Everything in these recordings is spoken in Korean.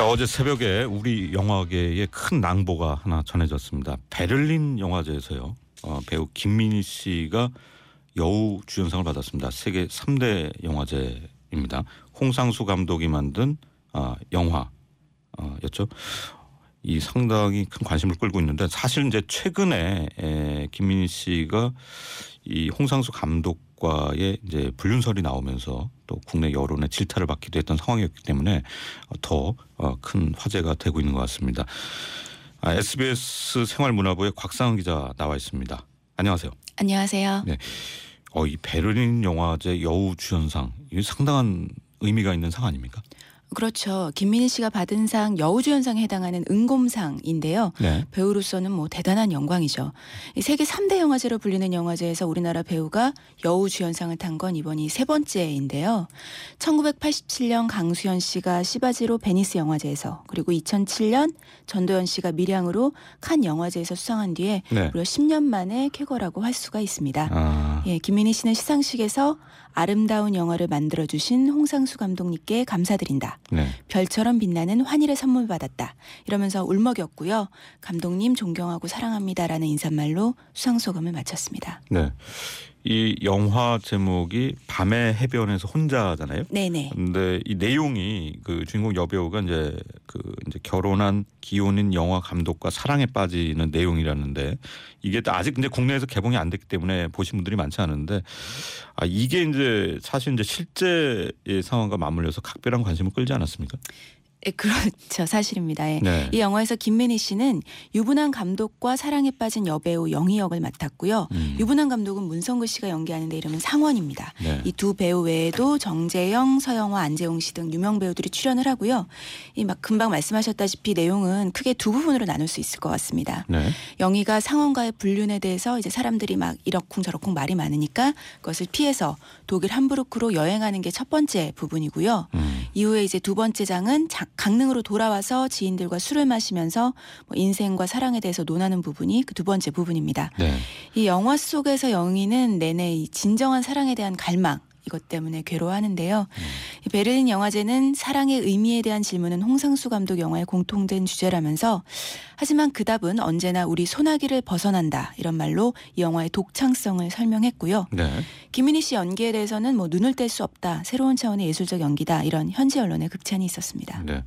자 어제 새벽에 우리 영화계에 큰 낭보가 하나 전해졌습니다. 베를린 영화제에서요. 어, 배우 김민희 씨가 여우 주연상을 받았습니다. 세계 3대 영화제입니다. 홍상수 감독이 만든 어, 영화였죠. 이 상당히 큰 관심을 끌고 있는데 사실 이제 최근에 에, 김민희 씨가 이 홍상수 감독 과의 이제 불륜설이 나오면서 또 국내 여론의 질타를 받기도 했던 상황이었기 때문에 더 큰 화제가 되고 있는 것 같습니다. 아, SBS 생활문화부의 곽상은 기자 나와 있습니다. 안녕하세요. 안녕하세요. 네. 어, 이 베를린 영화제 여우 주연상 이게 상당한 의미가 있는 상 아닙니까? 그렇죠. 김민희 씨가 받은 상 여우주연상에 해당하는 은곰상인데요. 네. 배우로서는 뭐 대단한 영광이죠. 이 세계 3대 영화제로 불리는 영화제에서 우리나라 배우가 여우주연상을 탄 건 이번이 세 번째인데요. 1987년 강수연 씨가 씨받이로 베니스 영화제에서 그리고 2007년 전도연 씨가 밀양으로 칸 영화제에서 수상한 뒤에 네. 무려 10년 만에 쾌거라고 할 수가 있습니다. 아, 예, 김민희 씨는 시상식에서 아름다운 영화를 만들어 주신 홍상수 감독님께 감사드린다. 네. 별처럼 빛나는 환희를 선물 받았다. 이러면서 울먹였고요. 감독님 존경하고 사랑합니다라는 인사말로 수상 소감을 마쳤습니다. 네. 이 영화 제목이 밤의 해변에서 혼자잖아요. 네네. 근데 이 내용이 그 주인공 여배우가 이제 그 이제 결혼한 기혼인 영화 감독과 사랑에 빠지는 내용이라는데 이게 또 아직 근데 국내에서 개봉이 안 됐기 때문에 보신 분들이 많지 않은데 아 이게 이제 사실 이제 실제의 상황과 맞물려서 각별한 관심을 끌지 않았습니까? 예, 그렇죠. 사실입니다. 예. 네. 이 영화에서 김민희 씨는 유부남 감독과 사랑에 빠진 여배우 영희 역을 맡았고요. 음. 유부남 감독은 문성구 씨가 연기하는데 이름은 상원입니다. 네. 이두 배우 외에도 정재영, 서영화, 안재홍 씨 등 유명 배우들이 출연을 하고요. 이 막 금방 말씀하셨다시피 내용은 크게 두 부분으로 나눌 수 있을 것 같습니다. 네. 영희가 상원과의 불륜에 대해서 이제 사람들이 막 이러쿵저러쿵 말이 많으니까 그것을 피해서 독일 함부르크로 여행하는 게 첫 번째 부분이고요. 음. 이후에 이제 두 번째 장은 자- 강릉으로 돌아와서 지인들과 술을 마시면서 뭐 인생과 사랑에 대해서 논하는 부분이 그 두 번째 부분입니다. 네. 이 영화 속에서 영희는 내내 이 진정한 사랑에 대한 갈망 이것 때문에 괴로워하는데요. 이 베를린 영화제는 사랑의 의미에 대한 질문은 홍상수 감독 영화의 공통된 주제라면서 하지만 그 답은 언제나 우리 소나기를 벗어난다 이런 말로 이 영화의 독창성을 설명했고요. 네. 김민희 씨 연기에 대해서는 뭐 눈을 뗄 수 없다 새로운 차원의 예술적 연기다 이런 현지 언론의 극찬이 있었습니다. 네.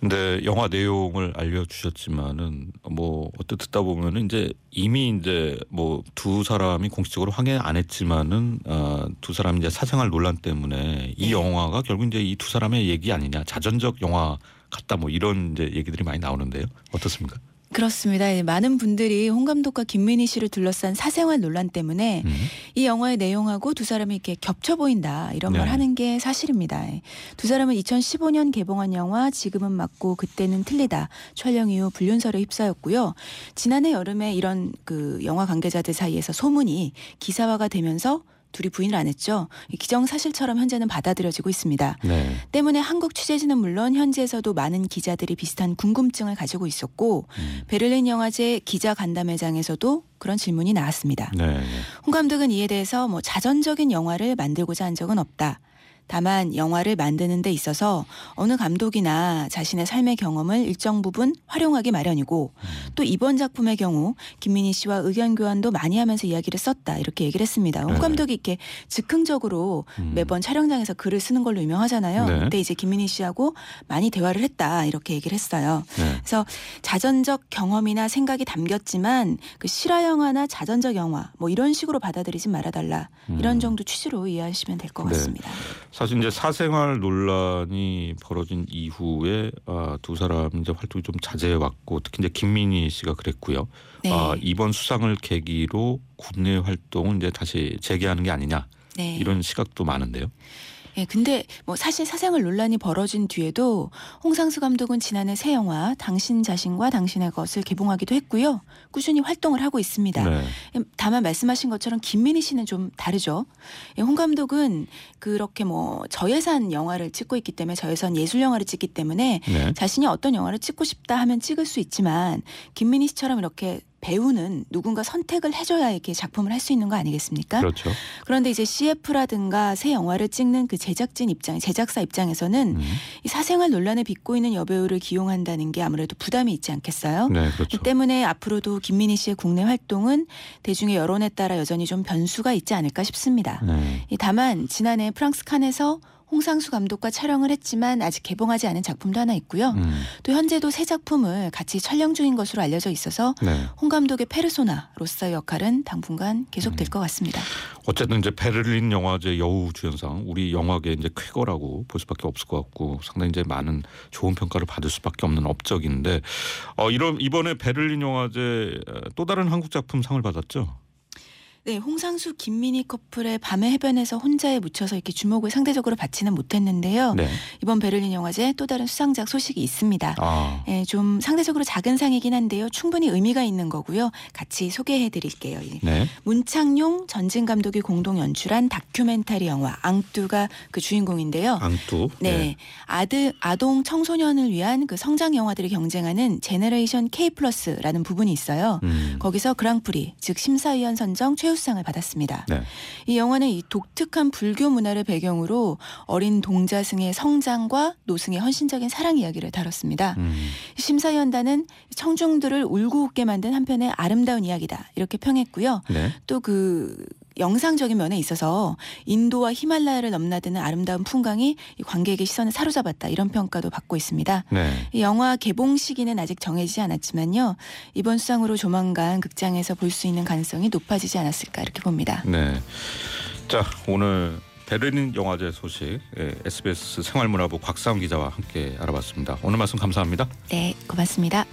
근데 영화 내용을 알려주셨지만은 뭐 어떻게 듣다 보면은 이제 이미 이제 뭐 두 사람이 공식적으로 확인 안 했지만은 어, 두 사람 이제 사생활 논란 때문에 이 네. 영화가 결국 이제 이 두 사람의 얘기 아니냐 자전적 영화 같다 뭐 이런 이제 얘기들이 많이 나오는데요. 어떻습니까? 그렇습니다. 예, 많은 분들이 홍 감독과 김민희 씨를 둘러싼 사생활 논란 때문에 음. 이 영화의 내용하고 두 사람이 이렇게 겹쳐 보인다 이런 말 네. 하는 게 사실입니다. 예. 두 사람은 2015년 개봉한 영화 지금은 맞고 그때는 틀리다 촬영 이후 불륜설에 휩싸였고요. 지난해 여름에 이런 그 영화 관계자들 사이에서 소문이 기사화가 되면서 둘이 부인을 안 했죠. 이 기정사실처럼 현재는 받아들여지고 있습니다. 네. 때문에 한국 취재진은 물론 현지에서도 많은 기자들이 비슷한 궁금증을 가지고 있었고 음. 베를린 영화제 기자 간담회장에서도 그런 질문이 나왔습니다. 네. 홍 감독은 이에 대해서 뭐 자전적인 영화를 만들고자 한 적은 없다. 다만 영화를 만드는 데 있어서 어느 감독이나 자신의 삶의 경험을 일정 부분 활용하기 마련이고 또 이번 작품의 경우 김민희 씨와 의견 교환도 많이 하면서 이야기를 썼다 이렇게 얘기를 했습니다. 홍 네. 감독이 이렇게 즉흥적으로 음. 매번 촬영장에서 글을 쓰는 걸로 유명하잖아요. 네. 그때 이제 김민희 씨하고 많이 대화를 했다 이렇게 얘기를 했어요. 네. 그래서 자전적 경험이나 생각이 담겼지만 그 실화 영화나 자전적 영화 뭐 이런 식으로 받아들이지 말아달라 이런 음. 정도 취지로 이해하시면 될것 네. 같습니다. 사실 이제 사생활 논란이 벌어진 이후에 아, 두 사람 이제 활동이 좀 자제해 왔고 특히 이제 김민희 씨가 그랬고요. 네. 아, 이번 수상을 계기로 국내 활동을 이제 다시 재개하는 게 아니냐 네. 이런 시각도 많은데요. 예, 근데 뭐 사실 사생활 논란이 벌어진 뒤에도 홍상수 감독은 지난해 새 영화 당신 자신과 당신의 것을 개봉하기도 했고요. 꾸준히 활동을 하고 있습니다. 네. 예, 다만 말씀하신 것처럼 김민희 씨는 좀 다르죠. 예, 홍 감독은 그렇게 뭐 저예산 영화를 찍고 있기 때문에 저예산 예술 영화를 찍기 때문에 네. 자신이 어떤 영화를 찍고 싶다 하면 찍을 수 있지만 김민희 씨처럼 이렇게 배우는 누군가 선택을 해줘야 이렇게 작품을 할 수 있는 거 아니겠습니까? 그렇죠. 그런데 이제 CF라든가 새 영화를 찍는 그 제작진 입장, 제작사 입장에서는 음. 이 사생활 논란에 빚고 있는 여배우를 기용한다는 게 아무래도 부담이 있지 않겠어요? 네, 그렇죠. 이 때문에 앞으로도 김민희 씨의 국내 활동은 대중의 여론에 따라 여전히 좀 변수가 있지 않을까 싶습니다. 네. 이 다만 지난해 프랑스 칸에서 홍상수 감독과 촬영을 했지만 아직 개봉하지 않은 작품도 하나 있고요. 음. 또 현재도 새 작품을 같이 촬영 중인 것으로 알려져 있어서 네. 홍 감독의 페르소나로서의 역할은 당분간 계속될 음. 것 같습니다. 어쨌든 이제 베를린 영화제 여우 주연상 우리 영화계 이제 쾌거라고 볼 수밖에 없을 것 같고 상당히 이제 많은 좋은 평가를 받을 수밖에 없는 업적인데 어 이런 이번에 베를린 영화제 어, 또 다른 한국 작품 상을 받았죠. 네, 홍상수 김민희 커플의 밤의 해변에서 혼자에 묻혀서 이렇게 주목을 상대적으로 받지는 못했는데요. 네. 이번 베를린 영화제 또 다른 수상작 소식이 있습니다. 아. 예, 좀 상대적으로 작은 상이긴 한데요. 충분히 의미가 있는 거고요. 같이 소개해 드릴게요. 이 네. 문창용 전진 감독이 공동 연출한 다큐멘터리 영화 앙뚜가 그 주인공인데요. 앙뚜. 네. 아들 아동 청소년을 위한 그 성장 영화들이 경쟁하는 Generation K 플러스라는 부분이 있어요. 음. 거기서 그랑프리 즉 심사위원 선정 최우수상을 받았습니다. 네. 이 영화는 이 독특한 불교 문화를 배경으로 어린 동자승의 성장과 노승의 헌신적인 사랑 이야기를 다뤘습니다. 음. 심사위원단은 청중들을 울고 웃게 만든 한편의 아름다운 이야기다 이렇게 평했고요. 네. 또그 영상적인 면에 있어서 인도와 히말라야를 넘나드는 아름다운 풍광이 이 관객의 시선을 사로잡았다 이런 평가도 받고 있습니다. 네. 이 영화 개봉 시기는 아직 정해지지 않았지만요. 이번 수상으로 조만간 극장에서 볼 수 있는 가능성이 높아지지 않았을까 이렇게 봅니다. 네. 자 오늘 베를린 영화제 소식 예, SBS 생활문화부 곽사훈 기자와 함께 알아봤습니다. 오늘 말씀 감사합니다. 네, 고맙습니다.